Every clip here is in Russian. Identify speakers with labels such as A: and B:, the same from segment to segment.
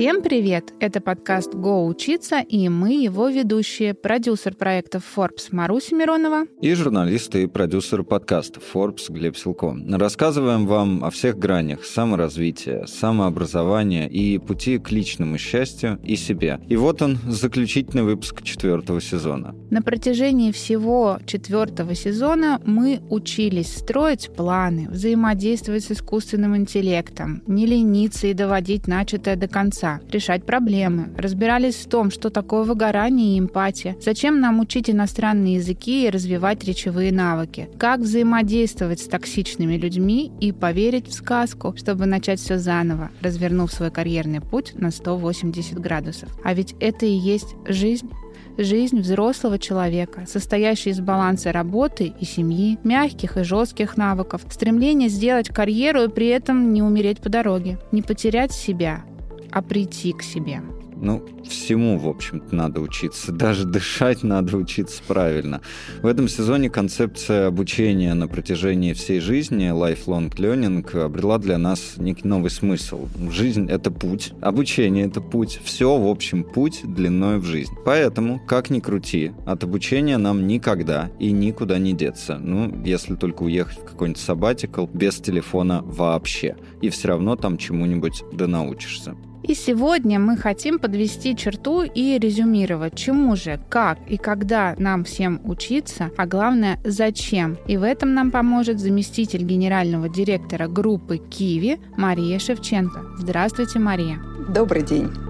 A: Всем привет! Это подкаст «Го учиться» и мы его ведущие, продюсер проектов Forbes Маруся Миронова
B: и журналист и продюсер подкаста Forbes Глеб Силко. Рассказываем вам о всех гранях саморазвития, самообразования и пути к личному счастью и себе. И вот он, заключительный выпуск четвертого сезона.
A: На протяжении всего четвертого сезона мы учились строить планы, взаимодействовать с искусственным интеллектом, не лениться и доводить начатое до конца, решать проблемы, разбирались в том, что такое выгорание и эмпатия, зачем нам учить иностранные языки и развивать речевые навыки, как взаимодействовать с токсичными людьми и поверить в сказку, чтобы начать все заново, развернув свой карьерный путь на 180 градусов. А ведь это и есть жизнь жизнь взрослого человека, состоящая из баланса работы и семьи, мягких и жестких навыков, стремление сделать карьеру и при этом не умереть по дороге, не потерять себя, а прийти к себе.
B: Ну, всему, в общем-то, надо учиться. Даже дышать надо учиться правильно. В этом сезоне концепция обучения на протяжении всей жизни, lifelong learning, обрела для нас некий новый смысл. Жизнь — это путь, обучение — это путь. Все, в общем, путь длиной в жизнь. Поэтому, как ни крути, от обучения нам никогда и никуда не деться. Ну, если только уехать в какой-нибудь сабатикл без телефона вообще. И все равно там чему-нибудь да научишься.
A: И сегодня мы хотим подвести черту и резюмировать, чему же, как и когда нам всем учиться, а главное, зачем. И в этом нам поможет заместитель генерального директора группы «Киви» Мария Шевченко. Здравствуйте, Мария.
C: Добрый день.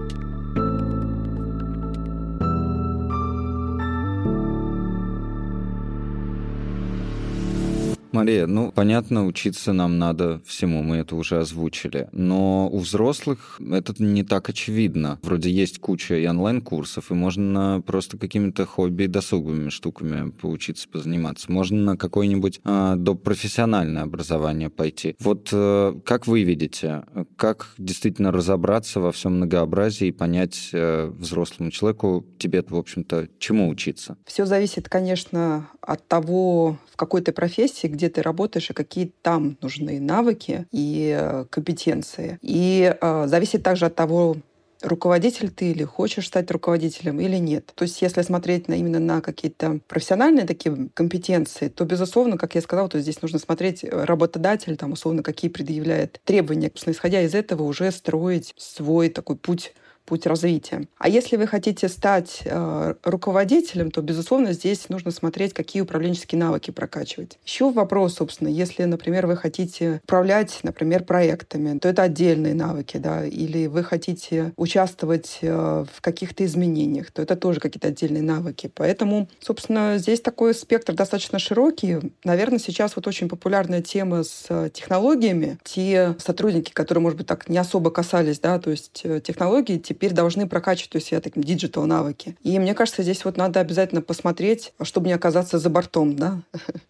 B: Мария, ну, понятно, учиться нам надо всему, мы это уже озвучили. Но у взрослых это не так очевидно. Вроде есть куча и онлайн-курсов, и можно просто какими-то хобби и досуговыми штуками поучиться, позаниматься. Можно на какое-нибудь э, допрофессиональное образование пойти. Вот э, как вы видите, как действительно разобраться во всем многообразии и понять э, взрослому человеку, тебе-то, в общем-то, чему учиться?
C: Все зависит, конечно, от того, в какой ты профессии, где ты работаешь и какие там нужны навыки и э, компетенции. И э, зависит также от того, руководитель ты или хочешь стать руководителем или нет. То есть если смотреть на, именно на какие-то профессиональные такие компетенции, то, безусловно, как я сказала, то здесь нужно смотреть э, работодатель, там, условно, какие предъявляет требования. Собственно, исходя из этого уже строить свой такой путь путь развития. А если вы хотите стать э, руководителем, то, безусловно, здесь нужно смотреть, какие управленческие навыки прокачивать. Еще вопрос, собственно, если, например, вы хотите управлять, например, проектами, то это отдельные навыки, да, или вы хотите участвовать э, в каких-то изменениях, то это тоже какие-то отдельные навыки. Поэтому, собственно, здесь такой спектр достаточно широкий. Наверное, сейчас вот очень популярная тема с технологиями. Те сотрудники, которые, может быть, так не особо касались, да, то есть э, технологии, теперь должны прокачивать у себя такие digital навыки. И мне кажется, здесь вот надо обязательно посмотреть, чтобы не оказаться за бортом, да.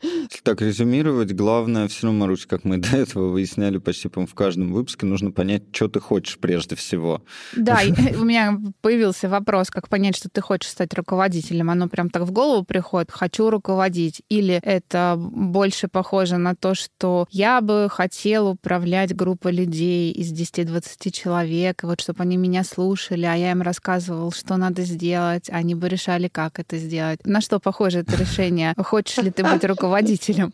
B: Если так резюмировать, главное все равно, Марусь, как мы до этого выясняли почти по в каждом выпуске, нужно понять, что ты хочешь прежде всего.
A: Да, у меня появился вопрос, как понять, что ты хочешь стать руководителем. Оно прям так в голову приходит, хочу руководить. Или это больше похоже на то, что я бы хотел управлять группой людей из 10-20 человек, вот чтобы они меня слушали, слушали, а я им рассказывал, что надо сделать, они бы решали, как это сделать. На что похоже это решение? Хочешь ли ты быть руководителем?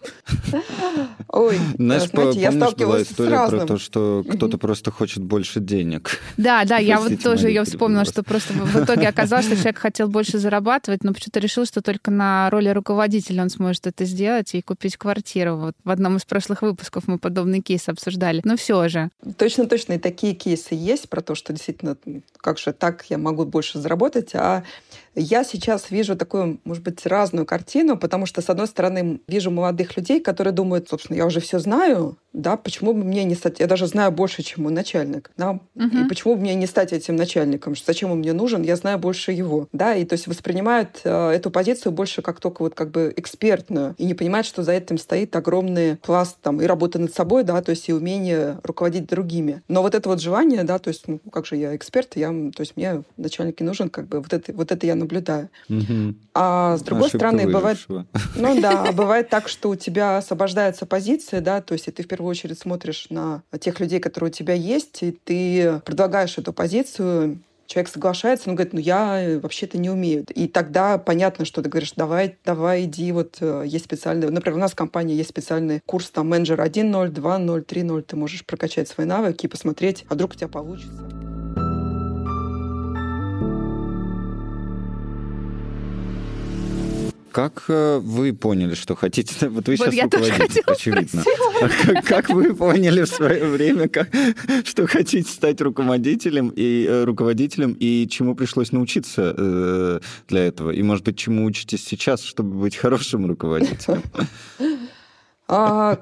C: Ой, Знаешь, знаете, я сталкивалась
B: история про то, что кто-то просто хочет больше денег.
A: Да, да, я вот тоже ее вспомнила, что просто в итоге оказалось, что человек хотел больше зарабатывать, но почему-то решил, что только на роли руководителя он сможет это сделать и купить квартиру. Вот в одном из прошлых выпусков мы подобный кейс обсуждали. Но все же.
C: Точно, точно. И такие кейсы есть про то, что действительно как же так я могу больше заработать, а я сейчас вижу такую, может быть, разную картину, потому что, с одной стороны, вижу молодых людей, которые думают, собственно, я уже все знаю, да, почему бы мне не стать, я даже знаю больше, чем мой начальник, да, uh-huh. и почему бы мне не стать этим начальником, зачем он мне нужен, я знаю больше его, да, и то есть воспринимают э, эту позицию больше как только вот как бы экспертную, и не понимают, что за этим стоит огромный пласт там и работы над собой, да, то есть и умение руководить другими. Но вот это вот желание, да, то есть, ну, как же я эксперт, я, то есть мне начальник не нужен, как бы вот это, вот это я наблюдаю. А с другой Ошибка стороны, бывает... Ну да, бывает так, что у тебя освобождается позиция, да, то есть ты в первую очередь смотришь на тех людей, которые у тебя есть, и ты предлагаешь эту позицию, человек соглашается, но говорит, ну я э, вообще-то не умею. И тогда понятно, что ты говоришь, давай, давай, иди, вот э, есть специальный, например, у нас в компании есть специальный курс, там, менеджер 1.0, 2.0, 3.0, ты можешь прокачать свои навыки и посмотреть, а вдруг у тебя получится.
B: Как э, вы поняли, что хотите... Вот вы вот сейчас руководитель, очевидно. А как, как вы поняли в свое время, как, что хотите стать руководителем и э, руководителем, и чему пришлось научиться э, для этого? И, может быть, чему учитесь сейчас, чтобы быть хорошим руководителем?
C: А,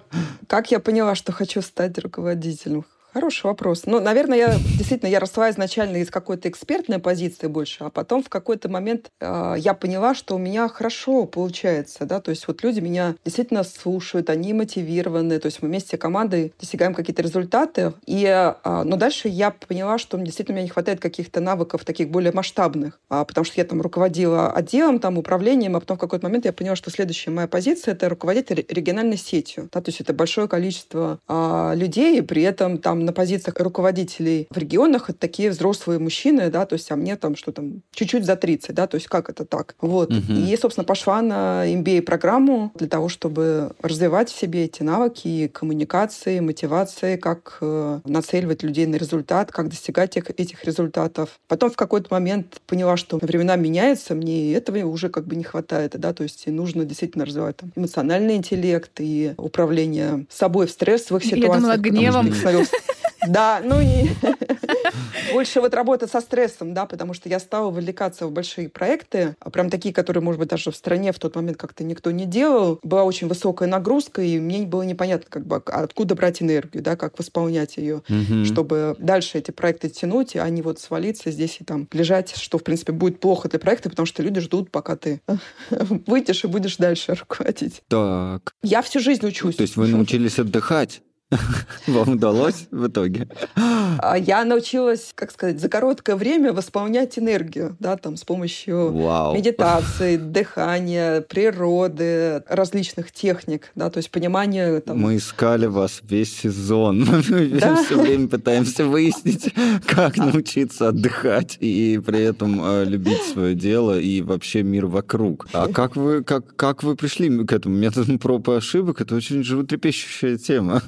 C: как я поняла, что хочу стать руководителем? Хороший вопрос. Ну, наверное, я действительно я росла изначально из какой-то экспертной позиции больше, а потом в какой-то момент э, я поняла, что у меня хорошо получается, да, то есть вот люди меня действительно слушают, они мотивированы, то есть мы вместе командой достигаем какие-то результаты, и, э, но дальше я поняла, что действительно мне не хватает каких-то навыков таких более масштабных, а, потому что я там руководила отделом, там управлением, а потом в какой-то момент я поняла, что следующая моя позиция это руководитель региональной сетью, да, то есть это большое количество э, людей, и при этом там на позициях руководителей в регионах это такие взрослые мужчины, да, то есть, а мне там что там, чуть-чуть за 30, да, то есть как это так? Вот. Угу. И, собственно, пошла на MBA-программу для того, чтобы развивать в себе эти навыки коммуникации, мотивации, как э, нацеливать людей на результат, как достигать этих, этих результатов. Потом в какой-то момент поняла, что времена меняются, мне этого уже как бы не хватает, да, то есть нужно действительно развивать там, эмоциональный интеллект и управление собой в стрессовых ситуациях. Я
A: думала, гневом.
C: Да, ну и больше вот работа со стрессом, да, потому что я стала вовлекаться в большие проекты, а прям такие, которые, может быть, даже в стране в тот момент как-то никто не делал. Была очень высокая нагрузка, и мне было непонятно, как бы, откуда брать энергию, да, как восполнять ее, угу. чтобы дальше эти проекты тянуть, а не вот свалиться здесь и там лежать, что, в принципе, будет плохо для проекта, потому что люди ждут, пока ты выйдешь и будешь дальше руководить.
B: Так.
C: Я всю жизнь учусь.
B: То есть вы научились отдыхать? Вам удалось в итоге?
C: А я научилась, как сказать, за короткое время восполнять энергию, да, там, с помощью Вау. медитации, дыхания, природы, различных техник, да, то есть понимание... Там...
B: Мы искали вас весь сезон. Мы да? все время пытаемся выяснить, как научиться отдыхать и при этом э, любить свое дело и вообще мир вокруг. А как вы, как, как вы пришли к этому методу проб и ошибок? Это очень животрепещущая тема.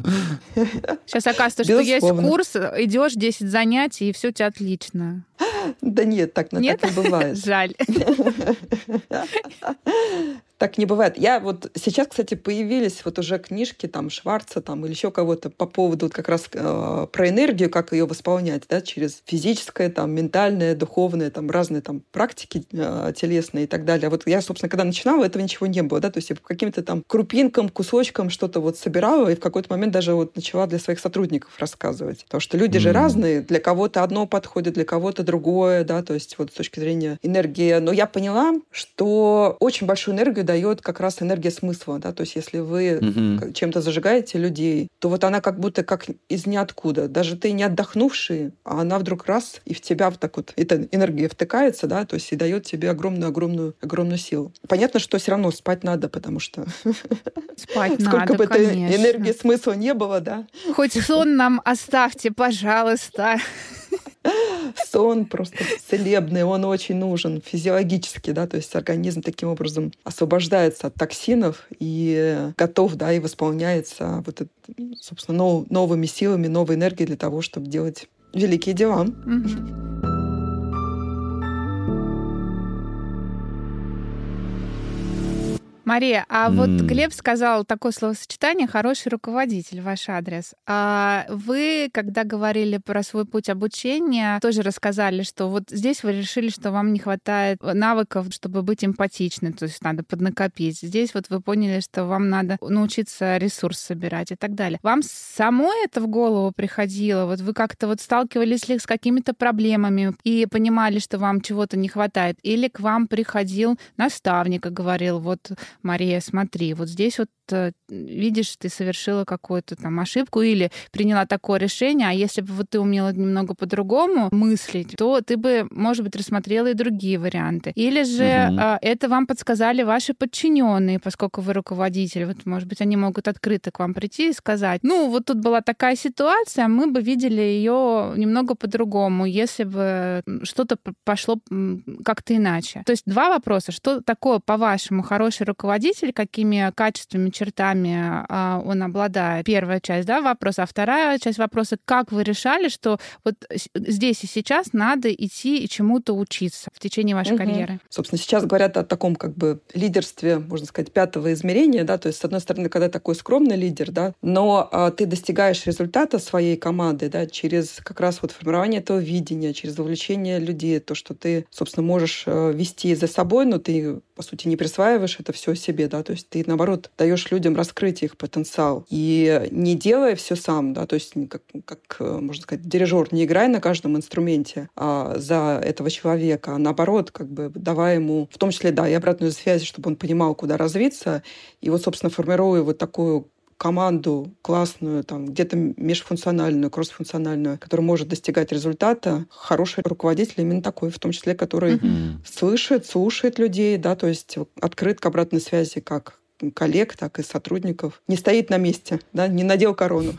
A: Сейчас оказывается, что есть курс, идешь 10 занятий, и все у тебя отлично.
C: Да нет, так, нет? так не бывает.
A: Жаль.
C: Так не бывает. Я вот сейчас, кстати, появились вот уже книжки там Шварца там или еще кого-то по поводу вот как раз э, про энергию, как ее восполнять, да, через физическое, там, ментальное, духовное, там, разные там практики э, телесные и так далее. Вот я, собственно, когда начинала, этого ничего не было, да, то есть я по каким-то там крупинкам, кусочкам что-то вот собирала и в какой-то момент даже вот начала для своих сотрудников рассказывать. Потому что люди mm-hmm. же разные, для кого-то одно подходит, для кого-то другое, да, то есть вот с точки зрения энергии. Но я поняла, что очень большую энергию дает как раз энергия смысла, да, то есть если вы угу. чем-то зажигаете людей, то вот она как будто как из ниоткуда. Даже ты не отдохнувший, а она вдруг раз и в тебя вот так вот эта энергия втыкается, да, то есть и дает тебе огромную-огромную огромную силу. Понятно, что все равно спать надо, потому что
A: спать сколько бы этой
C: энергии смысла не было, да.
A: Хоть сон нам оставьте, пожалуйста.
C: Сон просто целебный, он очень нужен физиологически, да, то есть организм таким образом освобождается от токсинов и готов, да, и восполняется вот, это, собственно, нов, новыми силами, новой энергией для того, чтобы делать великие дела. Mm-hmm.
A: Мария, а mm. вот Глеб сказал такое словосочетание «хороший руководитель» ваш адрес. А вы, когда говорили про свой путь обучения, тоже рассказали, что вот здесь вы решили, что вам не хватает навыков, чтобы быть эмпатичным, то есть надо поднакопить. Здесь вот вы поняли, что вам надо научиться ресурс собирать и так далее. Вам самой это в голову приходило? Вот вы как-то вот сталкивались ли с какими-то проблемами и понимали, что вам чего-то не хватает? Или к вам приходил наставник и говорил, вот Мария, смотри, вот здесь вот видишь, ты совершила какую-то там ошибку или приняла такое решение, а если бы вот ты умела немного по-другому мыслить, то ты бы, может быть, рассмотрела и другие варианты. Или же угу. это вам подсказали ваши подчиненные, поскольку вы руководитель. Вот, может быть, они могут открыто к вам прийти и сказать, ну, вот тут была такая ситуация, мы бы видели ее немного по-другому, если бы что-то пошло как-то иначе. То есть два вопроса. Что такое, по-вашему, хороший руководитель, какими качествами, чертами а, он обладает? Первая часть да, вопроса. А вторая часть вопроса, как вы решали, что вот здесь и сейчас надо идти и чему-то учиться в течение вашей угу. карьеры?
C: Собственно, сейчас говорят о таком как бы лидерстве, можно сказать, пятого измерения, да, то есть, с одной стороны, когда такой скромный лидер, да, но а, ты достигаешь результата своей команды, да, через как раз вот формирование этого видения, через вовлечение людей, то, что ты, собственно, можешь э, вести за собой, но ты, по сути, не присваиваешь это все себе, да, то есть ты, наоборот, даешь людям раскрыть их потенциал. И не делая все сам, да, то есть как, как э, можно сказать, дирижер, не играя на каждом инструменте а, за этого человека, а наоборот, как бы давая ему, в том числе, да, и обратную связь, чтобы он понимал, куда развиться, и вот, собственно, формируя вот такую команду классную, там, где-то межфункциональную, кроссфункциональную, которая может достигать результата, хороший руководитель именно такой, в том числе, который mm-hmm. слышит, слушает людей, да, то есть открыт к обратной связи как коллег, так и сотрудников, не стоит на месте, да, не надел корону.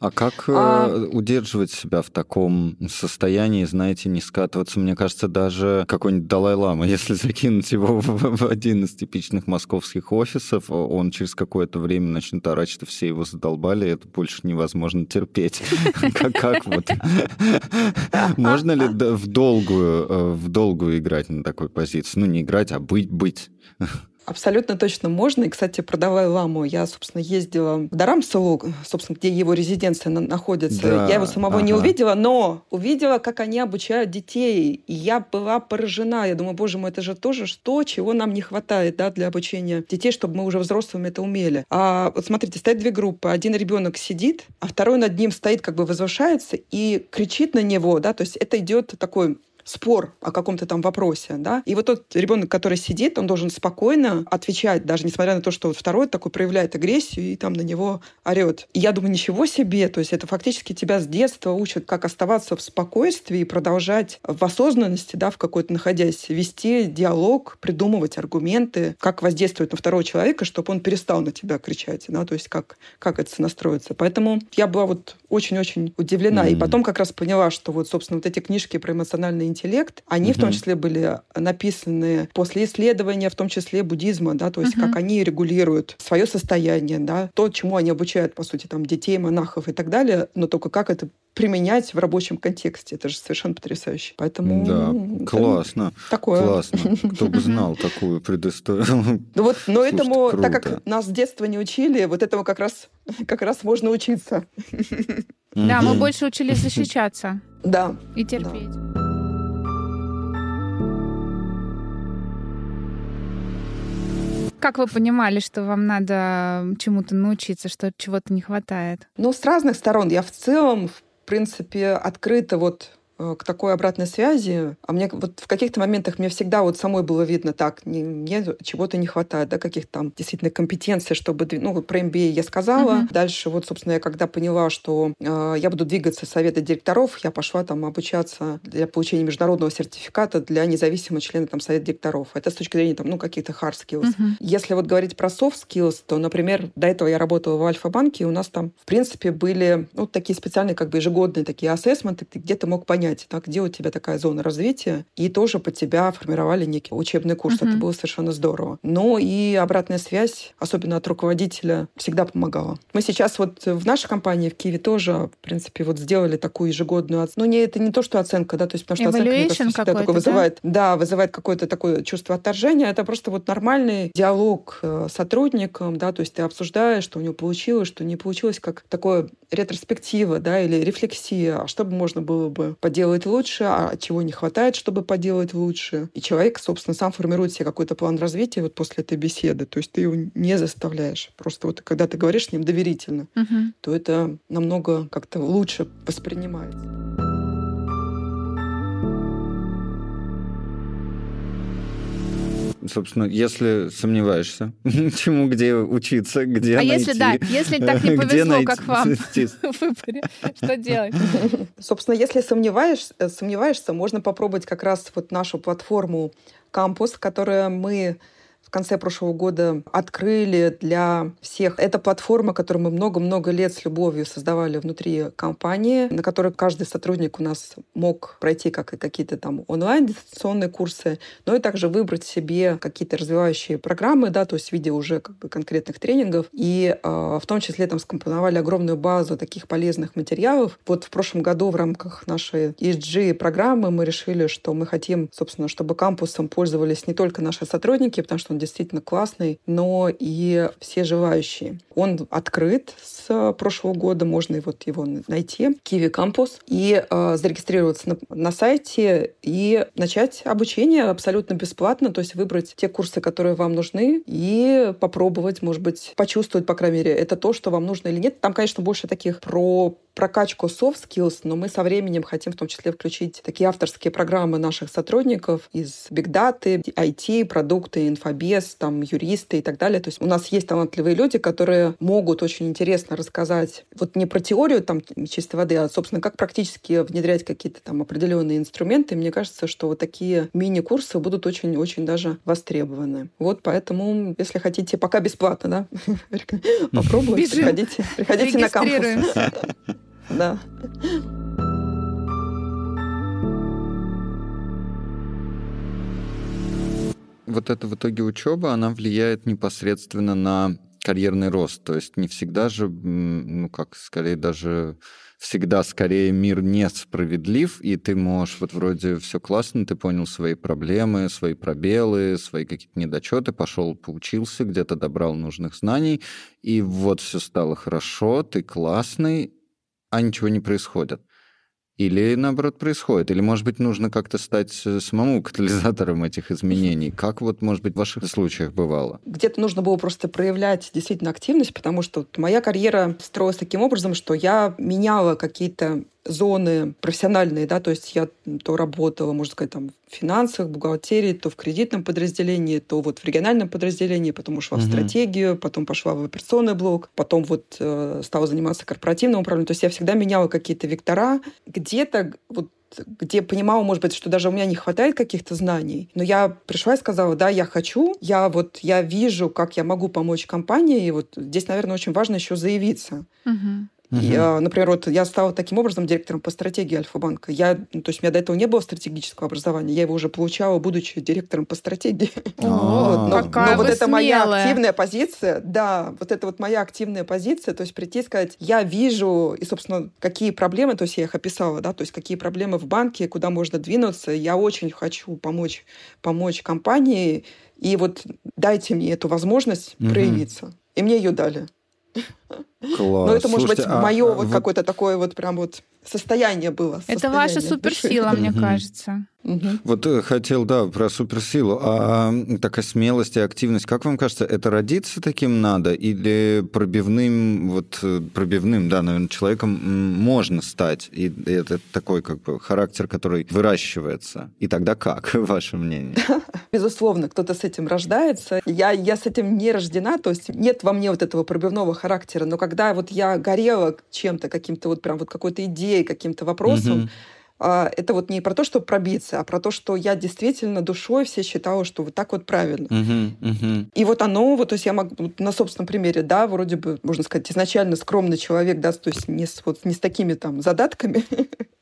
B: А как а... удерживать себя в таком состоянии, знаете, не скатываться? Мне кажется, даже какой-нибудь Далай-Лама, если закинуть его в один из типичных московских офисов, он через какое-то время начнет орать, что все его задолбали, это больше невозможно терпеть. Как вот? Можно ли в долгую, э, в долгую играть на такой позиции? Ну, не играть, а быть, быть.
C: Абсолютно точно можно. И, кстати, продавая ламу, я, собственно, ездила в Дарамсалу, собственно, где его резиденция находится. Да, я его самого ага. не увидела, но увидела, как они обучают детей. И я была поражена. Я думаю, боже мой, это же тоже что, чего нам не хватает да, для обучения детей, чтобы мы уже взрослыми это умели. А вот смотрите, стоят две группы. Один ребенок сидит, а второй над ним стоит, как бы возвышается и кричит на него. Да? То есть это идет такой спор о каком-то там вопросе, да, и вот тот ребенок, который сидит, он должен спокойно отвечать, даже несмотря на то, что вот второй такой проявляет агрессию и там на него орет. И я думаю, ничего себе, то есть это фактически тебя с детства учат, как оставаться в спокойствии и продолжать в осознанности, да, в какой-то находясь, вести диалог, придумывать аргументы, как воздействовать на второго человека, чтобы он перестал на тебя кричать, да, то есть как, как это настроиться. Поэтому я была вот очень-очень удивлена. Mm-hmm. И потом как раз поняла, что вот, собственно, вот эти книжки про эмоциональный интеллект, они угу. в том числе были написаны после исследования, в том числе буддизма, да, то есть угу. как они регулируют свое состояние, да, то, чему они обучают, по сути, там, детей, монахов и так далее, но только как это применять в рабочем контексте. Это же совершенно потрясающе. Поэтому...
B: Да, классно. Такое. Классно. Кто бы знал такую предысторию.
C: Ну вот, но этому, так как нас с детства не учили, вот этому как раз, как раз можно учиться.
A: Да, мы больше учились защищаться.
C: Да.
A: И терпеть. Как вы понимали, что вам надо чему-то научиться, что чего-то не хватает?
C: Ну, с разных сторон. Я в целом, в принципе, открыто вот к такой обратной связи. А мне вот в каких-то моментах мне всегда вот самой было видно, так, не, мне чего-то не хватает, да, каких-то там действительно компетенций, чтобы... Ну, про MBA я сказала. Uh-huh. Дальше вот, собственно, я когда поняла, что э, я буду двигаться в совета директоров, я пошла там обучаться для получения международного сертификата для независимого члена там совета директоров. Это с точки зрения там, ну, каких-то hard skills. Uh-huh. Если вот говорить про soft skills, то, например, до этого я работала в Альфа-банке, и у нас там, в принципе, были ну, такие специальные как бы ежегодные такие ассессменты, где ты мог понять, понять, так, где у тебя такая зона развития, и тоже под тебя формировали некий учебный курс. Uh-huh. Это было совершенно здорово. Но и обратная связь, особенно от руководителя, всегда помогала. Мы сейчас вот в нашей компании в Киеве тоже, в принципе, вот сделали такую ежегодную оценку. Ну, не, это не то, что оценка, да, то есть потому что
A: Evaluation оценка, мне
C: всегда такое вызывает, да? да, вызывает какое-то такое чувство отторжения. Это просто вот нормальный диалог э, с сотрудником, да, то есть ты обсуждаешь, что у него получилось, что не получилось, как такое ретроспектива, да, или рефлексия, а что бы можно было бы поделать лучше, а чего не хватает, чтобы поделать лучше. И человек, собственно, сам формирует себе какой-то план развития вот после этой беседы. То есть ты его не заставляешь. Просто вот когда ты говоришь с ним доверительно, угу. то это намного как-то лучше воспринимается.
B: Собственно, если сомневаешься, чему где учиться, где
A: а
B: найти.
A: если да, если так не повезло, как вам в выборе, что делать?
C: Собственно, если сомневаешься, сомневаешься, можно попробовать как раз вот нашу платформу «Кампус», которую мы в конце прошлого года открыли для всех. Это платформа, которую мы много-много лет с любовью создавали внутри компании, на которой каждый сотрудник у нас мог пройти как и какие-то там онлайн-дистанционные курсы, но и также выбрать себе какие-то развивающие программы, да, то есть в виде уже как бы конкретных тренингов. И э, в том числе там скомпоновали огромную базу таких полезных материалов. Вот в прошлом году в рамках нашей ESG-программы мы решили, что мы хотим, собственно, чтобы кампусом пользовались не только наши сотрудники, потому что действительно классный, но и все желающие. Он открыт с прошлого года, можно вот его найти, Kiwi Campus, и э, зарегистрироваться на, на сайте и начать обучение абсолютно бесплатно, то есть выбрать те курсы, которые вам нужны, и попробовать, может быть, почувствовать, по крайней мере, это то, что вам нужно или нет. Там, конечно, больше таких про прокачку soft skills, но мы со временем хотим в том числе включить такие авторские программы наших сотрудников из Big Data, IT, продукты, инфобес, там, юристы и так далее. То есть у нас есть талантливые люди, которые могут очень интересно рассказать вот не про теорию там чистой воды, а, собственно, как практически внедрять какие-то там определенные инструменты. Мне кажется, что вот такие мини-курсы будут очень-очень даже востребованы. Вот поэтому, если хотите, пока бесплатно, да, попробуйте, приходите, приходите на кампус. Да.
B: Вот эта в итоге учеба, она влияет непосредственно на карьерный рост. То есть не всегда же, ну как, скорее даже всегда скорее мир несправедлив, и ты можешь вот вроде все классно, ты понял свои проблемы, свои пробелы, свои какие-то недочеты, пошел, поучился, где-то добрал нужных знаний, и вот все стало хорошо, ты классный, а ничего не происходит. Или наоборот происходит? Или, может быть, нужно как-то стать э, самому катализатором этих изменений? Как вот, может быть, в ваших случаях бывало?
C: Где-то нужно было просто проявлять действительно активность, потому что моя карьера строилась таким образом, что я меняла какие-то зоны профессиональные, да, то есть я то работала, можно сказать, там в финансах, бухгалтерии, то в кредитном подразделении, то вот в региональном подразделении, потом ушла угу. в стратегию, потом пошла в операционный блок, потом вот э, стала заниматься корпоративным управлением. То есть я всегда меняла какие-то вектора. Где-то вот где понимала, может быть, что даже у меня не хватает каких-то знаний, но я пришла и сказала, да, я хочу, я вот, я вижу, как я могу помочь компании, и вот здесь, наверное, очень важно еще заявиться. Угу. Угу. Я, например, вот я стала таким образом директором по стратегии Альфа-банка. Я, ну, то есть у меня до этого не было стратегического образования, я его уже получала, будучи директором по стратегии.
A: О, вот. Какая но вот
C: это моя активная позиция, да, вот это вот моя активная позиция, то есть прийти и сказать, я вижу, и, собственно, какие проблемы, то есть я их описала, да, то есть какие проблемы в банке, куда можно двинуться, я очень хочу помочь, помочь компании, и вот дайте мне эту возможность угу. проявиться. И мне ее дали.
B: Класс.
C: Но это, может Слушайте, быть, а, мое а, вот, вот какое-то такое вот прям вот состояние было.
A: Это ваша суперсила, мне кажется.
B: Угу. Вот э, хотел, да, про суперсилу. А такая смелость и активность, как вам кажется, это родиться таким надо или пробивным, вот э, пробивным, да, наверное, человеком можно стать? И это такой как бы характер, который выращивается. И тогда как, ваше мнение?
C: Безусловно, кто-то с этим рождается. Я, я с этим не рождена, то есть нет во мне вот этого пробивного характера. Но когда вот я горела чем-то, каким-то вот прям вот какой-то идеей, каким-то вопросом, угу это вот не про то, чтобы пробиться, а про то, что я действительно душой все считала, что вот так вот правильно. Uh-huh, uh-huh. И вот оно, вот, то есть я могу на собственном примере, да, вроде бы, можно сказать, изначально скромный человек, да, то есть не с, вот, не с такими там задатками,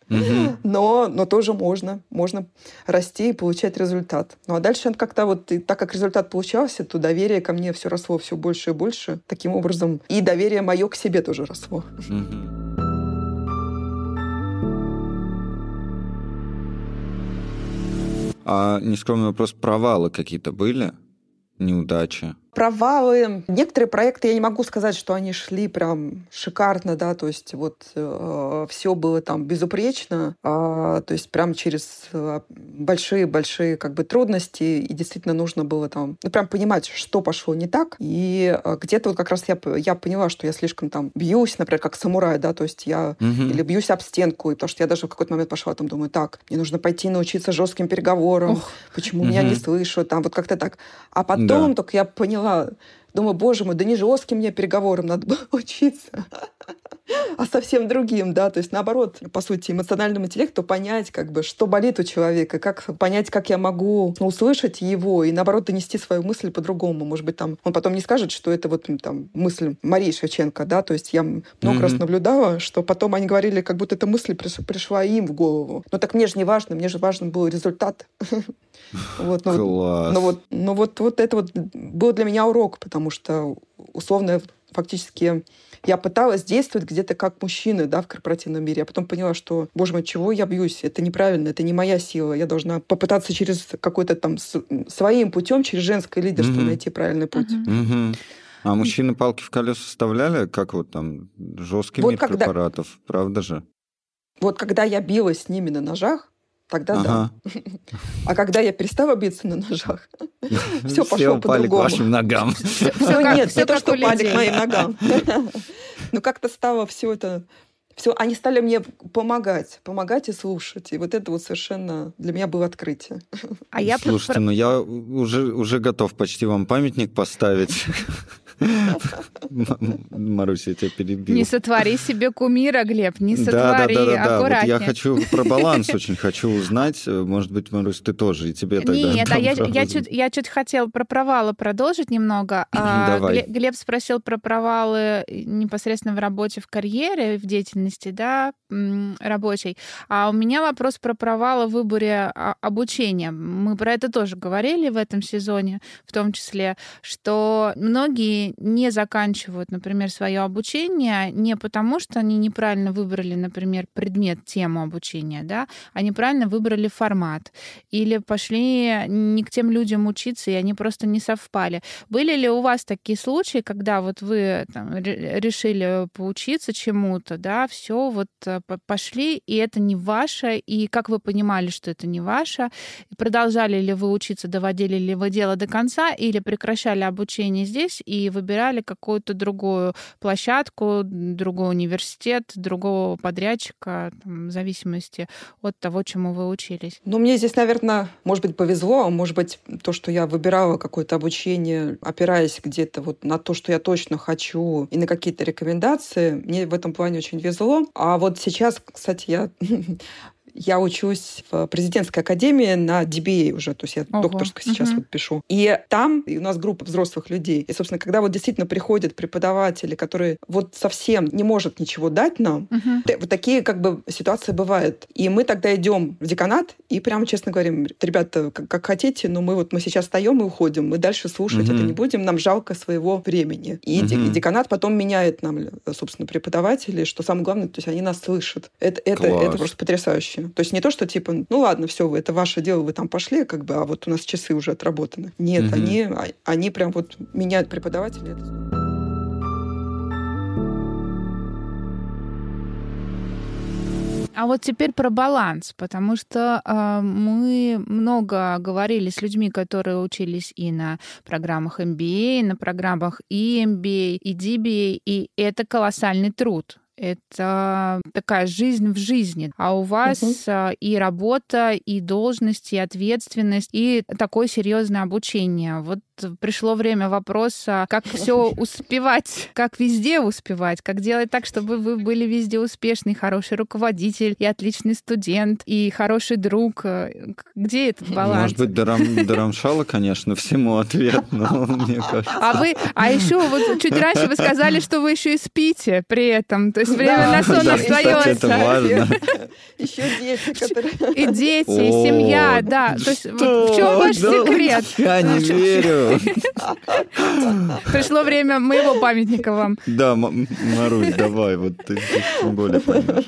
C: uh-huh. но, но тоже можно, можно расти и получать результат. Ну а дальше как-то вот, и так как результат получался, то доверие ко мне все росло все больше и больше. Таким образом, и доверие мое к себе тоже росло. Uh-huh.
B: А нескромный вопрос, провалы какие-то были? Неудачи?
C: Провалы. Некоторые проекты, я не могу сказать, что они шли прям шикарно, да, то есть вот э, все было там безупречно, э, то есть прям через большие-большие э, как бы трудности, и действительно нужно было там, ну, прям понимать, что пошло не так, и э, где-то вот как раз я, я поняла, что я слишком там бьюсь, например, как самурай, да, то есть я угу. или бьюсь об стенку, и потому что я даже в какой-то момент пошла там, думаю, так, мне нужно пойти научиться жестким переговорам, Ох. почему угу. меня не слышат, там вот как-то так. А потом да. только я поняла, думаю, боже мой, да не жестким мне переговорам надо было учиться а совсем другим, да, то есть наоборот, по сути, эмоциональному интеллекту понять, как бы, что болит у человека, как понять, как я могу ну, услышать его и, наоборот, донести свою мысль по-другому. Может быть, там он потом не скажет, что это вот там мысль Марии Шевченко, да, то есть я много mm-hmm. раз наблюдала, что потом они говорили, как будто эта мысль пришла им в голову. Но так мне же не важно, мне же важен был результат.
B: Вот, ну, Класс.
C: Ну вот, ну вот, вот это вот был для меня урок, потому что условно фактически я пыталась действовать где-то как мужчина, да, в корпоративном мире. Я потом поняла, что, боже мой, чего я бьюсь? Это неправильно, это не моя сила. Я должна попытаться через какой-то там своим путем, через женское лидерство mm-hmm. найти правильный путь.
B: Mm-hmm. А мужчины палки в колеса вставляли, как вот там жесткий вот мир когда... корпоратов, правда же?
C: Вот когда я билась с ними на ножах, тогда ага. да. А когда я перестала биться на ножах, все пошло по-другому.
B: вашим ногам.
C: Все нет, не то, что упали к моим ногам. Ну как-то стало все это все, они стали мне помогать, помогать и слушать. И вот это вот совершенно для меня было открытие.
B: А я Слушайте, ну я уже, уже готов почти вам памятник поставить. Маруся, я тебя перебил.
A: Не сотвори себе кумира, Глеб, не сотвори, да, да, да, да,
B: аккуратнее. Вот я хочу про баланс очень хочу узнать. Может быть, Марусь, ты тоже, и тебе тогда...
A: Нет, а я, я, чуть, я чуть хотела про провалы продолжить немного. А, Давай. Глеб спросил про провалы непосредственно в работе, в карьере, в деятельности, да, рабочей. А у меня вопрос про провалы в выборе а, обучения. Мы про это тоже говорили в этом сезоне, в том числе, что многие не заканчивают, например, свое обучение не потому, что они неправильно выбрали, например, предмет, тему обучения, да, а неправильно выбрали формат или пошли не к тем людям учиться, и они просто не совпали. Были ли у вас такие случаи, когда вот вы там, решили поучиться чему-то, да, все вот э, пошли, и это не ваше, и как вы понимали, что это не ваше, продолжали ли вы учиться, доводили ли вы дело до конца, или прекращали обучение здесь и выбирали какую-то другую площадку, другой университет, другого подрядчика, там, в зависимости от того, чему вы учились?
C: Ну, мне здесь, наверное, может быть, повезло, может быть, то, что я выбирала какое-то обучение, опираясь где-то вот на то, что я точно хочу, и на какие-то рекомендации, мне в этом плане очень везло. А вот сейчас, кстати, я я учусь в президентской академии на DBA уже, то есть я Ого. докторскую сейчас угу. вот пишу. И там и у нас группа взрослых людей. И, собственно, когда вот действительно приходят преподаватели, которые вот совсем не может ничего дать нам, угу. вот такие как бы ситуации бывают. И мы тогда идем в деканат и прямо честно говорим, ребята, как, как хотите, но мы вот мы сейчас встаем и уходим, мы дальше слушать угу. это не будем, нам жалко своего времени. И, угу. и деканат потом меняет нам, собственно, преподавателей, что самое главное, то есть они нас слышат. Это, это, это просто потрясающе. То есть не то, что типа, ну ладно, все, это ваше дело, вы там пошли, как бы, а вот у нас часы уже отработаны. Нет, угу. они, а, они прям вот меняют преподавателей.
A: А вот теперь про баланс, потому что э, мы много говорили с людьми, которые учились и на программах MBA, и на программах и MBA, и DBA, и это колоссальный труд это такая жизнь в жизни. А у вас угу. и работа, и должность, и ответственность, и такое серьезное обучение. Вот пришло время вопроса, как все успевать, как везде успевать, как делать так, чтобы вы были везде успешный, хороший руководитель, и отличный студент, и хороший друг. Где этот баланс?
B: Может быть, Дарам, Дарамшала, конечно, всему ответ, но мне кажется...
A: А вы, а еще вот чуть раньше вы сказали, что вы еще и спите при этом. То есть время на сон остается.
B: это важно.
C: Еще дети, которые...
A: И дети, и семья, да. То есть в чем ваш секрет?
B: Я не верю.
A: Пришло время моего памятника вам.
B: Да, Марусь, давай, вот ты тем более поймешь.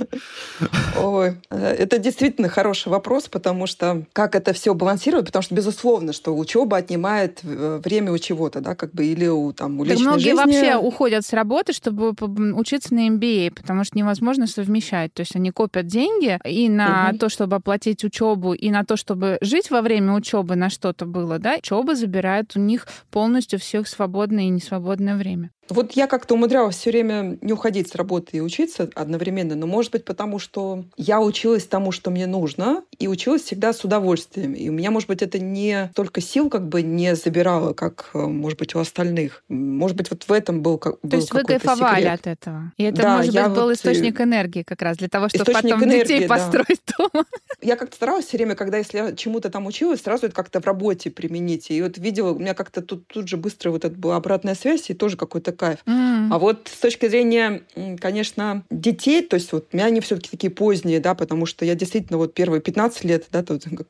C: Ой, э, это действительно хороший вопрос, потому что как это все балансировать, потому что безусловно, что учеба отнимает э, время у чего-то, да, как бы или у там у личной
A: многие
C: жизни.
A: вообще уходят с работы, чтобы учиться на MBA, потому что невозможно совмещать. То есть они копят деньги и на угу. то, чтобы оплатить учебу, и на то, чтобы жить во время учебы на что-то было, да. Учеба забирает у них полностью все их свободное и несвободное время.
C: Вот я как-то умудрялась все время не уходить с работы и учиться одновременно, но, может быть, потому что я училась тому, что мне нужно, и училась всегда с удовольствием. И у меня, может быть, это не только сил как бы не забирало, как, э, может быть, у остальных. Может быть, вот в этом был, как,
A: То есть вы кайфовали
C: секрет.
A: от этого? И это, да, может быть, был вот источник энергии как раз для того, чтобы потом энергии, детей да. построить дома?
C: Я как-то старалась все время, когда если я чему-то там училась, сразу это как-то в работе применить. И вот видела, у меня как-то тут, тут же быстро вот это была обратная связь, и тоже какой-то кайф. Mm. А вот с точки зрения, конечно, детей, то есть вот у меня они все-таки такие поздние, да, потому что я действительно вот первые 15 лет, да,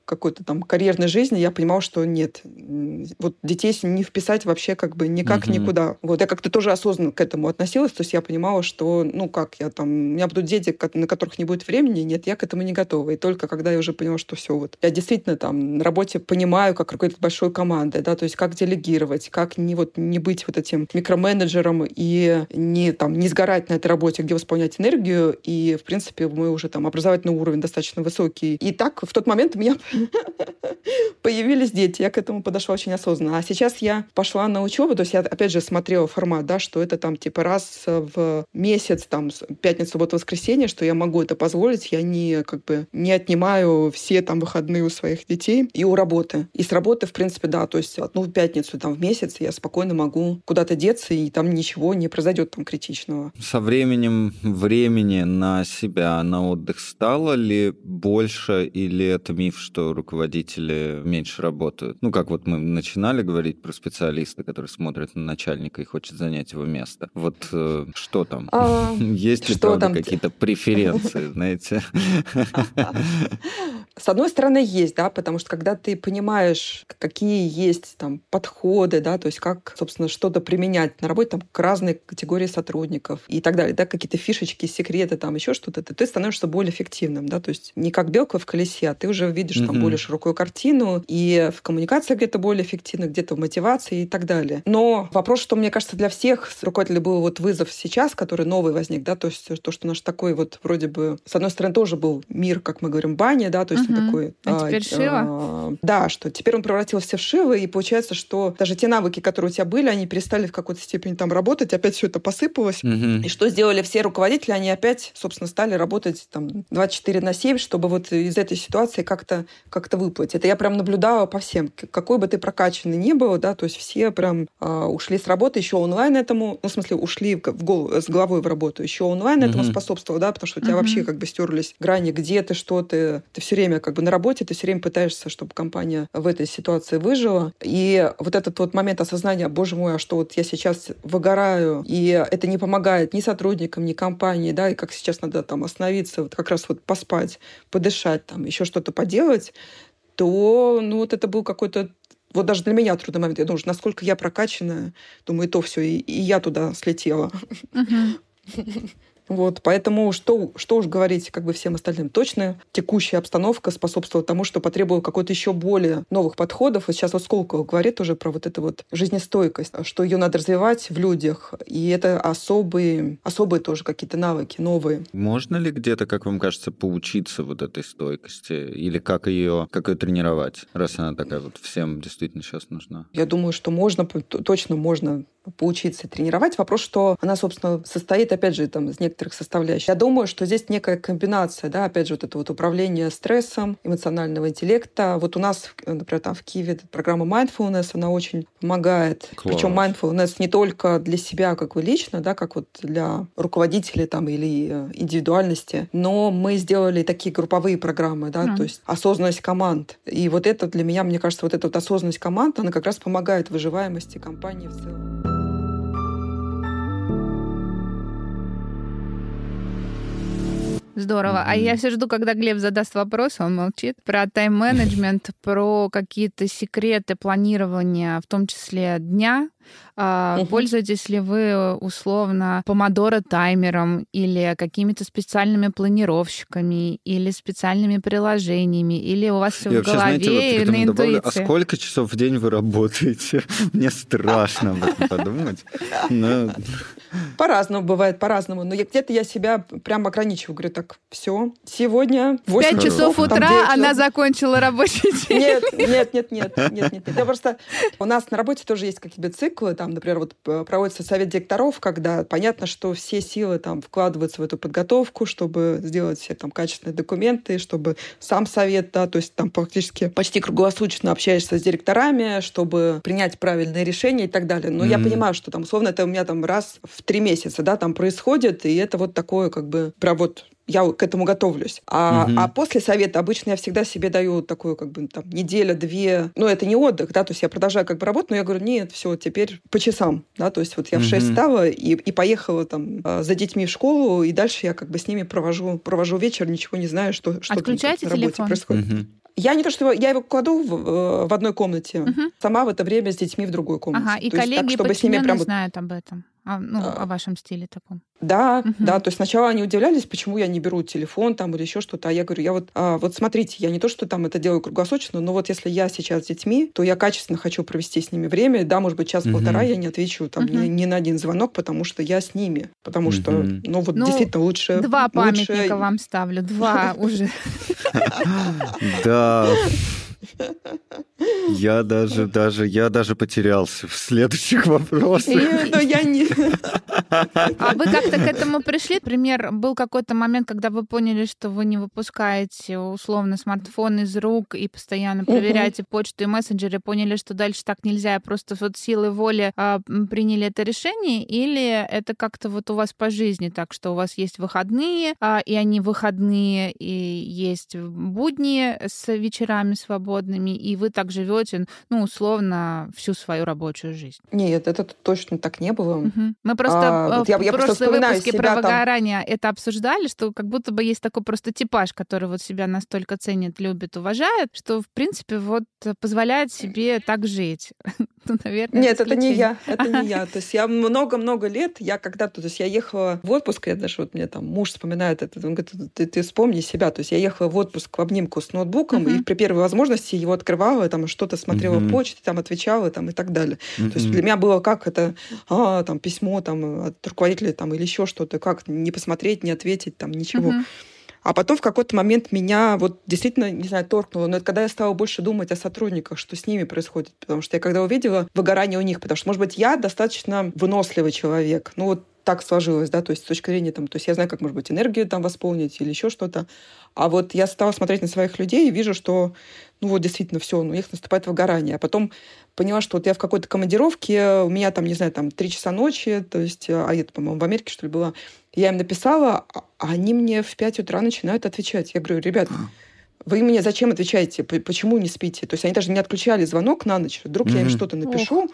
C: какой-то там карьерной жизни, я понимала, что нет, вот детей не вписать вообще как бы никак mm-hmm. никуда. Вот я как-то тоже осознанно к этому относилась, то есть я понимала, что, ну как, я там, у меня будут дети, на которых не будет времени, нет, я к этому не готова. И только когда я уже поняла, что все, вот я действительно там на работе понимаю, как руководить большой командой, да, то есть как делегировать, как не вот не быть вот этим микроменеджером и не, там, не сгорать на этой работе, где восполнять энергию. И, в принципе, мой уже там образовательный уровень достаточно высокий. И так в тот момент меня появились дети. Я к этому подошла очень осознанно. А сейчас я пошла на учебу, то есть я, опять же, смотрела формат, да, что это там типа раз в месяц, там, пятница, суббота, воскресенье, что я могу это позволить, я не, как бы, не отнимаю все там выходные у своих детей и у работы. И с работы, в принципе, да, то есть одну пятницу там в месяц я спокойно могу куда-то деться, и там ничего не произойдет там критичного.
B: Со временем времени на себя, на отдых стало ли больше или это миф, что руководители меньше работают? Ну, как вот мы начинали говорить про специалиста, который смотрит на начальника и хочет занять его место. Вот э, что там? А, Есть ли, правда, какие-то преференции, знаете?
C: С одной стороны, есть, да, потому что когда ты понимаешь, какие есть там подходы, да, то есть как, собственно, что-то применять на работе там к разной категории сотрудников и так далее, да, какие-то фишечки, секреты, там еще что-то, ты становишься более эффективным, да, то есть не как белка в колесе, а ты уже видишь там более широкую картину, и в коммуникации где-то более эффективно, где-то в мотивации и так далее. Но вопрос, что мне кажется, для всех руководителей был вот вызов сейчас, который новый возник, да, то есть то, что наш такой вот вроде бы, с одной стороны, тоже был мир, как мы говорим, баня, да, то есть угу. такой...
A: А, теперь а, Шива? А,
C: да, что теперь он превратился в Шивы, и получается, что даже те навыки, которые у тебя были, они перестали в какой-то степени там работать, опять все это посыпалось. Угу. И что сделали все руководители? Они опять, собственно, стали работать там 24 на 7, чтобы вот из этой ситуации как-то как выплыть. Это я прям наблюдала по всем. Какой бы ты прокачанный ни был, да, то есть все прям э, ушли с работы, еще онлайн этому, ну, в смысле, ушли в голову, с головой в работу, еще онлайн угу. этому способствовал, да, потому что у тебя угу. вообще как бы стерлись грани, где ты, что ты, ты все время как бы на работе, ты все время пытаешься, чтобы компания в этой ситуации выжила. И вот этот вот момент осознания, боже мой, а что вот я сейчас выгораю, и это не помогает ни сотрудникам, ни компании, да, и как сейчас надо там остановиться, вот как раз вот поспать, подышать, там еще что-то поделать, то, ну, вот это был какой-то вот даже для меня трудный момент. Я думаю, насколько я прокачанная. Думаю, и то все, и, и я туда слетела. Uh-huh. Вот, поэтому что, что уж говорить как бы всем остальным. Точно текущая обстановка способствовала тому, что потребовало какой-то еще более новых подходов. И сейчас вот Сколково говорит уже про вот эту вот жизнестойкость, что ее надо развивать в людях. И это особые, особые тоже какие-то навыки новые.
B: Можно ли где-то, как вам кажется, поучиться вот этой стойкости? Или как ее, как ее тренировать, раз она такая вот всем действительно сейчас нужна?
C: Я думаю, что можно, точно можно поучиться тренировать. Вопрос, что она, собственно, состоит, опять же, там, из некоторых составляющих. Я думаю, что здесь некая комбинация, да, опять же, вот это вот управление стрессом, эмоционального интеллекта. Вот у нас, например, там в Киеве программа mindfulness, она очень помогает. Класс. Причем mindfulness не только для себя, как вы лично, да, как вот для руководителей там или э, индивидуальности, но мы сделали такие групповые программы, да, mm. то есть осознанность команд. И вот это для меня, мне кажется, вот эта вот осознанность команд, она как раз помогает выживаемости компании в целом.
A: Здорово. Mm-hmm. А я все жду, когда Глеб задаст вопрос, он молчит, про тайм-менеджмент, про какие-то секреты планирования, в том числе дня, Uh, угу. Пользуетесь ли вы условно помодоро таймером или какими-то специальными планировщиками или специальными приложениями или у вас все в голове знаете, вот на интуиции? Добавлю,
B: а сколько часов в день вы работаете? Мне страшно об этом подумать. Но...
C: По-разному бывает, по-разному. Но где-то я себя прям ограничиваю. Говорю, так, все, сегодня
A: 8 5 часов утра она закончила рабочий день.
C: Нет, нет, нет, нет, нет, нет. нет. Я просто... У нас на работе тоже есть какие-то циклы, там, например, вот проводится совет директоров, когда понятно, что все силы там вкладываются в эту подготовку, чтобы сделать все там качественные документы, чтобы сам совет, да, то есть там практически почти круглосуточно общаешься с директорами, чтобы принять правильное решение и так далее. Но mm-hmm. я понимаю, что там условно это у меня там раз в три месяца, да, там происходит, и это вот такое как бы прям вот я к этому готовлюсь. А, угу. а после совета обычно я всегда себе даю такую, как бы, там, неделя-две. Ну, это не отдых, да, то есть я продолжаю как бы работать, но я говорю, нет, все, теперь по часам, да, то есть вот я угу. в 6 встала и, и поехала там а, за детьми в школу, и дальше я как бы с ними провожу, провожу вечер, ничего не знаю, что, что
A: Отключаете
C: там на работе
A: телефон?
C: происходит. Угу. Я не то, что я его кладу в, э, в одной комнате, угу. сама в это время с детьми в другой комнате.
A: Ага, и то коллеги есть, так, чтобы с ними прям... знают об этом, о, ну, а... о вашем стиле таком.
C: Да, угу. да, то есть сначала они удивлялись, почему я не беру телефон там или еще что-то, а я говорю, я вот, а, вот смотрите, я не то, что там это делаю круглосуточно, но вот если я сейчас с детьми, то я качественно хочу провести с ними время, да, может быть, час-полтора угу. я не отвечу там угу. ни, ни на один звонок, потому что я с ними, потому угу. что, ну вот ну, действительно лучше...
A: Два памятника лучше... вам ставлю, два уже.
B: Да. Uh, Я даже, даже, я даже потерялся в следующих вопросах.
C: Но я не...
A: А вы как-то к этому пришли? Например, был какой-то момент, когда вы поняли, что вы не выпускаете условно смартфон из рук и постоянно проверяете почту и мессенджеры, поняли, что дальше так нельзя, просто вот силы воли а, приняли это решение, или это как-то вот у вас по жизни так, что у вас есть выходные, а, и они выходные, и есть будни с вечерами свободными, и вы так живете, ну, условно, всю свою рабочую жизнь?
C: Нет, это точно так не было.
A: Угу. Мы просто а, вот я, я в прошлом выпуске про выгорание там... это обсуждали, что как будто бы есть такой просто типаж, который вот себя настолько ценит, любит, уважает, что, в принципе, вот позволяет себе так жить.
C: ну, наверное, Нет, это не я, это не я. То есть я много-много лет, я когда-то, то есть я ехала в отпуск, я даже вот мне там муж вспоминает это, он говорит, ты, ты вспомни себя. То есть я ехала в отпуск в обнимку с ноутбуком, uh-huh. и при первой возможности его открывала, там что-то смотрела uh-huh. почту, там отвечала, там и так далее. Uh-huh. То есть для меня было как это, а, там письмо там от руководителя там или еще что-то, как не посмотреть, не ответить, там ничего. Uh-huh. А потом в какой-то момент меня вот действительно, не знаю, торкнуло. Но это когда я стала больше думать о сотрудниках, что с ними происходит. Потому что я когда увидела выгорание у них, потому что, может быть, я достаточно выносливый человек. Ну вот так сложилось, да, то есть с точки зрения там, то есть я знаю, как, может быть, энергию там восполнить или еще что-то. А вот я стала смотреть на своих людей и вижу, что, ну вот действительно все, ну, у них наступает выгорание. А потом поняла, что вот я в какой-то командировке, у меня там, не знаю, там три часа ночи, то есть, а это, по-моему, в Америке, что ли, была, я им написала, а они мне в 5 утра начинают отвечать. Я говорю, ребят, вы мне зачем отвечаете? Почему не спите? То есть они даже не отключали звонок на ночь. Вдруг mm-hmm. я им что-то напишу, Ох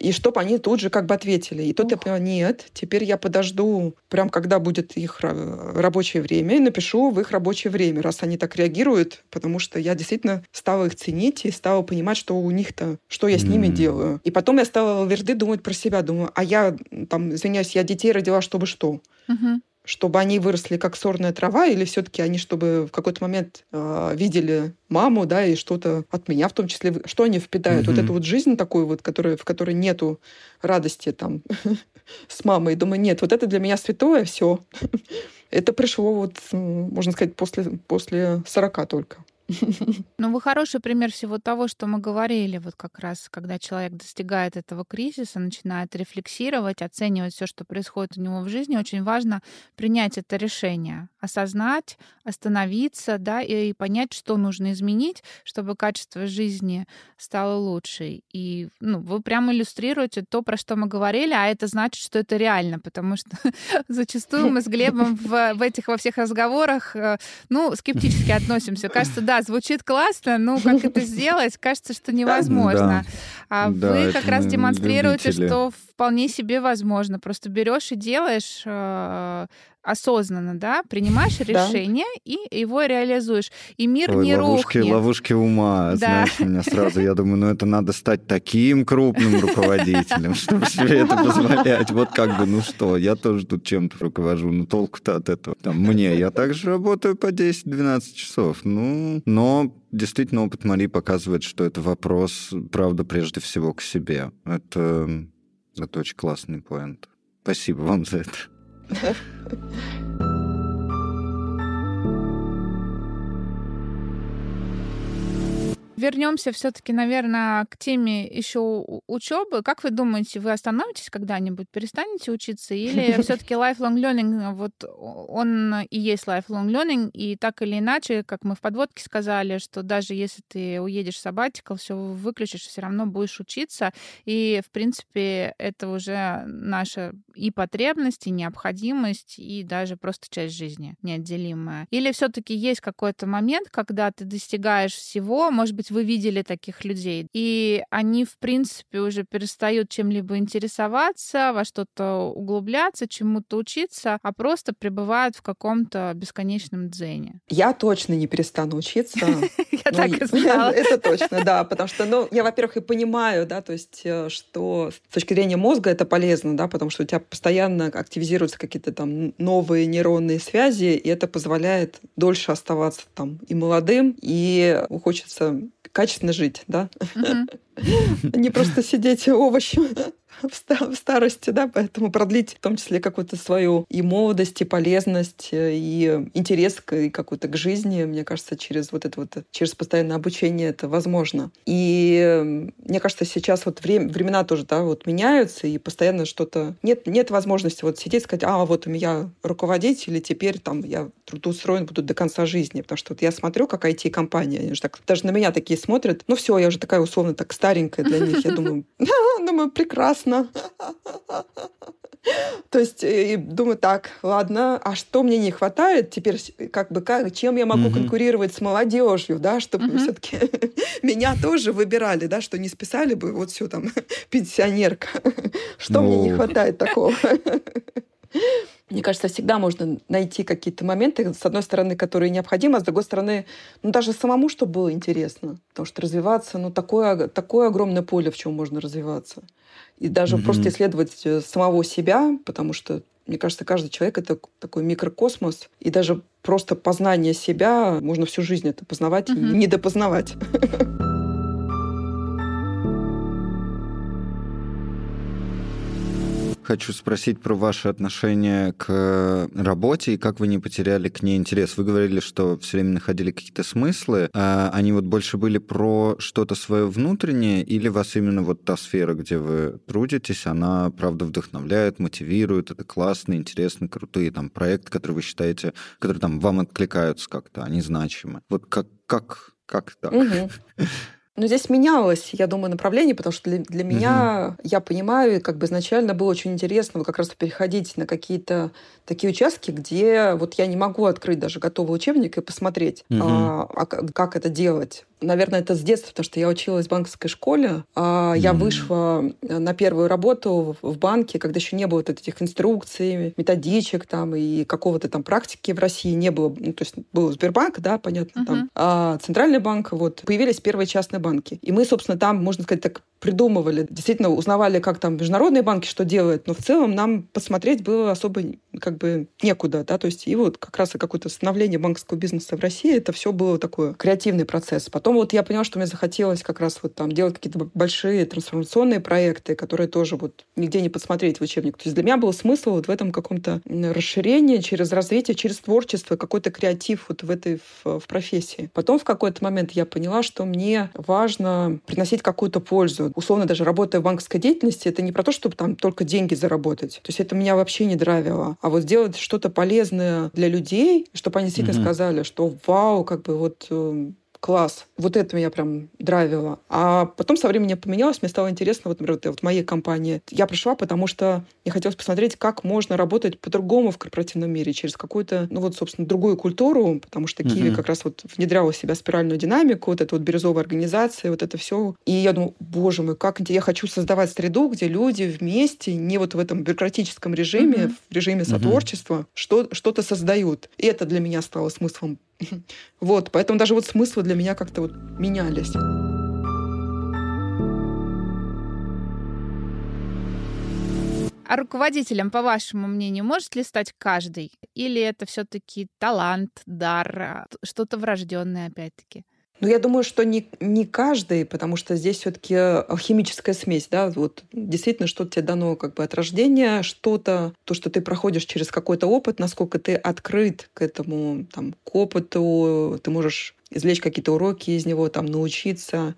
C: и чтобы они тут же как бы ответили. И тут Ох. я поняла, нет, теперь я подожду, прям когда будет их рабочее время, и напишу в их рабочее время, раз они так реагируют, потому что я действительно стала их ценить и стала понимать, что у них-то, что я с ними mm. делаю. И потом я стала верды думать про себя, думаю, а я, там, извиняюсь, я детей родила, чтобы что? Uh-huh чтобы они выросли как сорная трава, или все-таки они, чтобы в какой-то момент э, видели маму, да, и что-то от меня в том числе, что они впитают. Mm-hmm. Вот эту вот жизнь такую вот, которая, в которой нету радости там с мамой. Думаю, нет, вот это для меня святое все. это пришло вот, можно сказать, после, после 40 только.
A: Ну, вы хороший пример всего того, что мы говорили, вот как раз, когда человек достигает этого кризиса, начинает рефлексировать, оценивать все, что происходит у него в жизни, очень важно принять это решение, осознать, остановиться, да, и понять, что нужно изменить, чтобы качество жизни стало лучше. И ну, вы прямо иллюстрируете то, про что мы говорили, а это значит, что это реально, потому что зачастую мы с Глебом в, в этих во всех разговорах, э, ну, скептически относимся. Кажется, да, звучит классно, но как это сделать, кажется, что невозможно. А вы как раз демонстрируете, что вполне себе возможно. Просто берешь и делаешь, э, осознанно, да, принимаешь решение и его реализуешь. И мир
B: Ой,
A: не
B: ловушки,
A: рухнет.
B: ловушки ума,
A: Да.
B: знаешь, у меня сразу, я думаю, ну это надо стать таким крупным руководителем, чтобы себе это позволять. Вот как бы, ну что, я тоже тут чем-то руковожу, ну толку-то от этого. Там, мне, я также работаю по 10-12 часов, ну, но действительно опыт Марии показывает, что это вопрос, правда, прежде всего к себе. Это, это очень классный поинт. Спасибо вам за это. Ha ha ha.
A: Вернемся все-таки, наверное, к теме еще учебы. Как вы думаете, вы остановитесь когда-нибудь, перестанете учиться, или все-таки lifelong learning, вот он и есть lifelong learning, и так или иначе, как мы в подводке сказали, что даже если ты уедешь в сабатикал, все выключишь, все равно будешь учиться, и в принципе это уже наша и потребность, и необходимость, и даже просто часть жизни неотделимая. Или все-таки есть какой-то момент, когда ты достигаешь всего, может быть, вы видели таких людей, и они, в принципе, уже перестают чем-либо интересоваться, во что-то углубляться, чему-то учиться, а просто пребывают в каком-то бесконечном дзене.
C: Я точно не перестану учиться.
A: Я так и знала.
C: Это точно, да, потому что, ну, я, во-первых, и понимаю, да, то есть, э, что с точки зрения мозга это полезно, да, потому что у тебя постоянно активизируются какие-то там новые нейронные связи, и это позволяет дольше оставаться там и молодым, и хочется качественно жить, да, не просто сидеть овощем в старости, да, поэтому продлить в том числе какую-то свою и молодость, и полезность, и интерес к, какой-то к жизни, мне кажется, через вот это вот, через постоянное обучение это возможно. И мне кажется, сейчас вот время, времена тоже, да, вот меняются, и постоянно что-то... Нет, нет возможности вот сидеть и сказать, а, вот у меня руководитель, и теперь там я трудоустроен буду до конца жизни, потому что вот я смотрю, как IT-компания, они же так, даже на меня такие смотрят, ну все, я уже такая условно так старенькая для них, я думаю, думаю, прекрасно, то есть и думаю, так, ладно, а что мне не хватает теперь, как бы, как, чем я могу mm-hmm. конкурировать с молодежью, да, чтобы mm-hmm. все-таки меня тоже выбирали, да, что не списали бы вот все там пенсионерка. что мне не хватает такого? Мне кажется, всегда можно найти какие-то моменты, с одной стороны, которые необходимы, а с другой стороны, ну, даже самому, чтобы было интересно. Потому что развиваться, ну, такое, такое огромное поле, в чем можно развиваться. И даже mm-hmm. просто исследовать э, самого себя, потому что, мне кажется, каждый человек — это такой микрокосмос. И даже просто познание себя можно всю жизнь это познавать mm-hmm. и недопознавать.
B: хочу спросить про ваше отношение к работе и как вы не потеряли к ней интерес. Вы говорили, что все время находили какие-то смыслы. А они вот больше были про что-то свое внутреннее или вас именно вот та сфера, где вы трудитесь, она, правда, вдохновляет, мотивирует, это классно, интересно, крутые там проекты, которые вы считаете, которые там вам откликаются как-то, они значимы. Вот как, как, как так?
C: Угу. Но здесь менялось, я думаю, направление, потому что для, для меня, угу. я понимаю, как бы изначально было очень интересно как раз переходить на какие-то такие участки, где вот я не могу открыть даже готовый учебник и посмотреть, угу. а, а как это делать. Наверное, это с детства, потому что я училась в банковской школе. А я вышла на первую работу в банке, когда еще не было вот этих инструкций, методичек там и какого-то там практики в России не было. Ну, то есть был Сбербанк, да, понятно, uh-huh. там. А Центральный банк, вот, появились первые частные банки. И мы, собственно, там, можно сказать, так придумывали, действительно узнавали, как там международные банки что делают, но в целом нам посмотреть было особо как бы некуда, да, то есть и вот как раз и какое-то становление банковского бизнеса в России, это все было такой креативный процесс. Потом вот я поняла, что мне захотелось как раз вот там делать какие-то большие трансформационные проекты, которые тоже вот нигде не подсмотреть в учебник. То есть для меня был смысл вот в этом каком-то расширении через развитие, через творчество, какой-то креатив вот в этой в, в профессии. Потом в какой-то момент я поняла, что мне важно приносить какую-то пользу условно даже работая в банковской деятельности, это не про то, чтобы там только деньги заработать. То есть это меня вообще не драйвило. А вот сделать что-то полезное для людей, чтобы они действительно mm-hmm. сказали, что вау, как бы вот э, класс. Вот это меня прям драйвило. А потом со временем поменялось, мне стало интересно, вот, например, вот в моей компании. Я пришла, потому что мне хотелось посмотреть, как можно работать по-другому в корпоративном мире, через какую-то, ну вот, собственно, другую культуру, потому что Киви mm-hmm. как раз вот внедряла в себя спиральную динамику, вот эта вот бирюзовая организация, вот это все. И я думаю, боже мой, как я хочу создавать среду, где люди вместе, не вот в этом бюрократическом режиме, mm-hmm. в режиме сотворчества, mm-hmm. что, что-то создают. И это для меня стало смыслом вот, поэтому даже вот смыслы для меня как-то вот менялись.
A: А руководителем, по вашему мнению, может ли стать каждый? Или это все-таки талант, дар, а, что-то врожденное, опять-таки?
C: Ну, я думаю, что не, не каждый, потому что здесь все-таки химическая смесь, да, вот действительно что-то тебе дано как бы от рождения, что-то, то, что ты проходишь через какой-то опыт, насколько ты открыт к этому, там, к опыту, ты можешь извлечь какие-то уроки из него, там, научиться,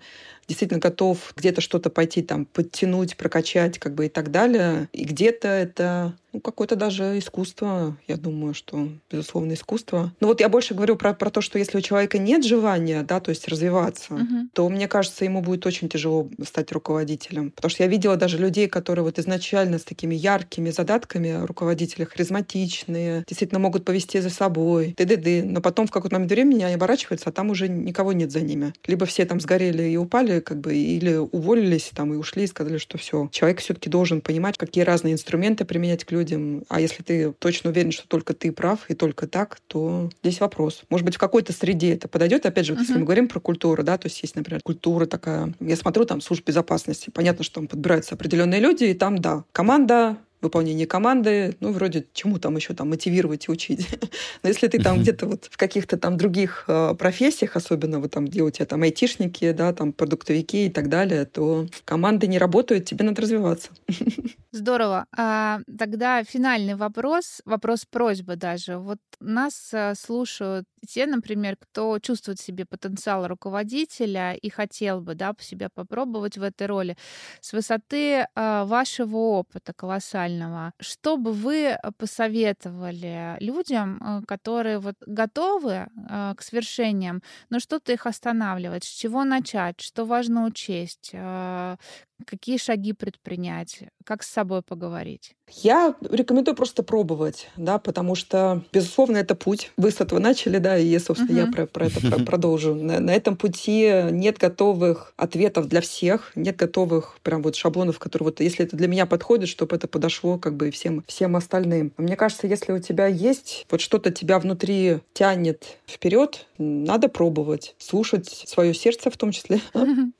C: действительно готов где-то что-то пойти там подтянуть, прокачать, как бы и так далее. И где-то это ну, какое-то даже искусство, я думаю, что, безусловно, искусство. Но вот я больше говорю про, про то, что если у человека нет желания, да, то есть развиваться, uh-huh. то, мне кажется, ему будет очень тяжело стать руководителем. Потому что я видела даже людей, которые вот изначально с такими яркими задатками руководителя, харизматичные, действительно могут повести за собой, ды-ды-ды, но потом в какой-то момент времени они оборачиваются, а там уже никого нет за ними. Либо все там сгорели и упали, как бы, или уволились там и ушли и сказали, что все. Человек все-таки должен понимать, какие разные инструменты применять к людям, людям. А если ты точно уверен, что только ты прав и только так, то здесь вопрос. Может быть, в какой-то среде это подойдет. Опять же, вот uh-huh. если мы говорим про культуру, да, то есть есть, например, культура такая. Я смотрю там служб безопасности. Понятно, что там подбираются определенные люди, и там, да, команда выполнение команды, ну, вроде чему там еще там мотивировать и учить. Но если ты там где-то вот в каких-то там других э, профессиях, особенно вот там, где у тебя там айтишники, да, там продуктовики и так далее, то команды не работают, тебе надо развиваться.
A: Здорово. А, тогда финальный вопрос, вопрос просьбы даже. Вот нас а, слушают те, например, кто чувствует в себе потенциал руководителя и хотел бы да, себя попробовать в этой роли. С высоты а, вашего опыта колоссального, что бы вы посоветовали людям, а, которые вот готовы а, к свершениям, но что-то их останавливает? С чего начать? Что важно учесть? А, какие шаги предпринять? Как с собой поговорить?
C: Я рекомендую просто пробовать, да, потому что, безусловно, это путь. Вы с этого начали, да, и, собственно, uh-huh. я про, про это про, продолжу. На, на этом пути нет готовых ответов для всех, нет готовых прям вот шаблонов, которые вот, если это для меня подходит, чтобы это подошло как бы всем, всем остальным. Мне кажется, если у тебя есть вот что-то тебя внутри тянет вперед, надо пробовать, слушать свое сердце в том числе,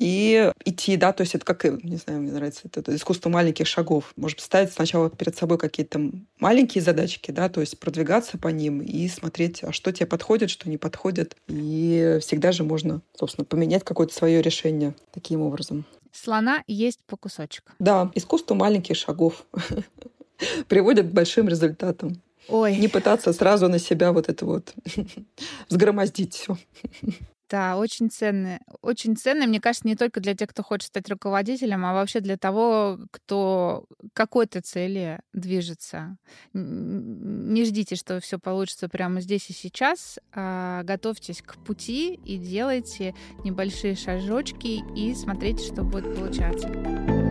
C: и идти, да, то есть это как, не знаю, мне нравится это, это искусство маленьких шагов. Может ставить сначала перед собой какие-то маленькие задачки, да, то есть продвигаться по ним и смотреть, а что тебе подходит, что не подходит. И всегда же можно, собственно, поменять какое-то свое решение таким образом.
A: Слона есть по кусочку.
C: Да, искусство маленьких шагов приводит к большим результатам.
A: Ой.
C: Не пытаться сразу на себя вот это вот взгромоздить все.
A: Да, очень ценные. Очень ценные, мне кажется, не только для тех, кто хочет стать руководителем, а вообще для того, кто какой-то цели движется. Не ждите, что все получится прямо здесь и сейчас. А готовьтесь к пути и делайте небольшие шажочки и смотрите, что будет получаться.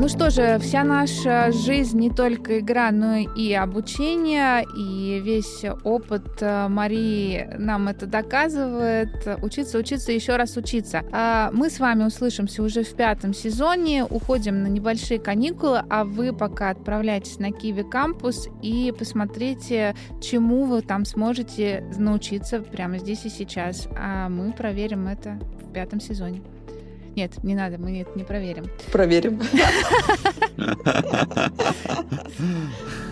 A: Ну что же, вся наша жизнь не только игра, но и обучение, и весь опыт э, Марии нам это доказывает. Учиться, учиться, еще раз учиться. А мы с вами услышимся уже в пятом сезоне, уходим на небольшие каникулы, а вы пока отправляйтесь на Киви кампус и посмотрите, чему вы там сможете научиться прямо здесь и сейчас. А мы проверим это в пятом сезоне. Нет, не надо, мы это не проверим.
C: Проверим.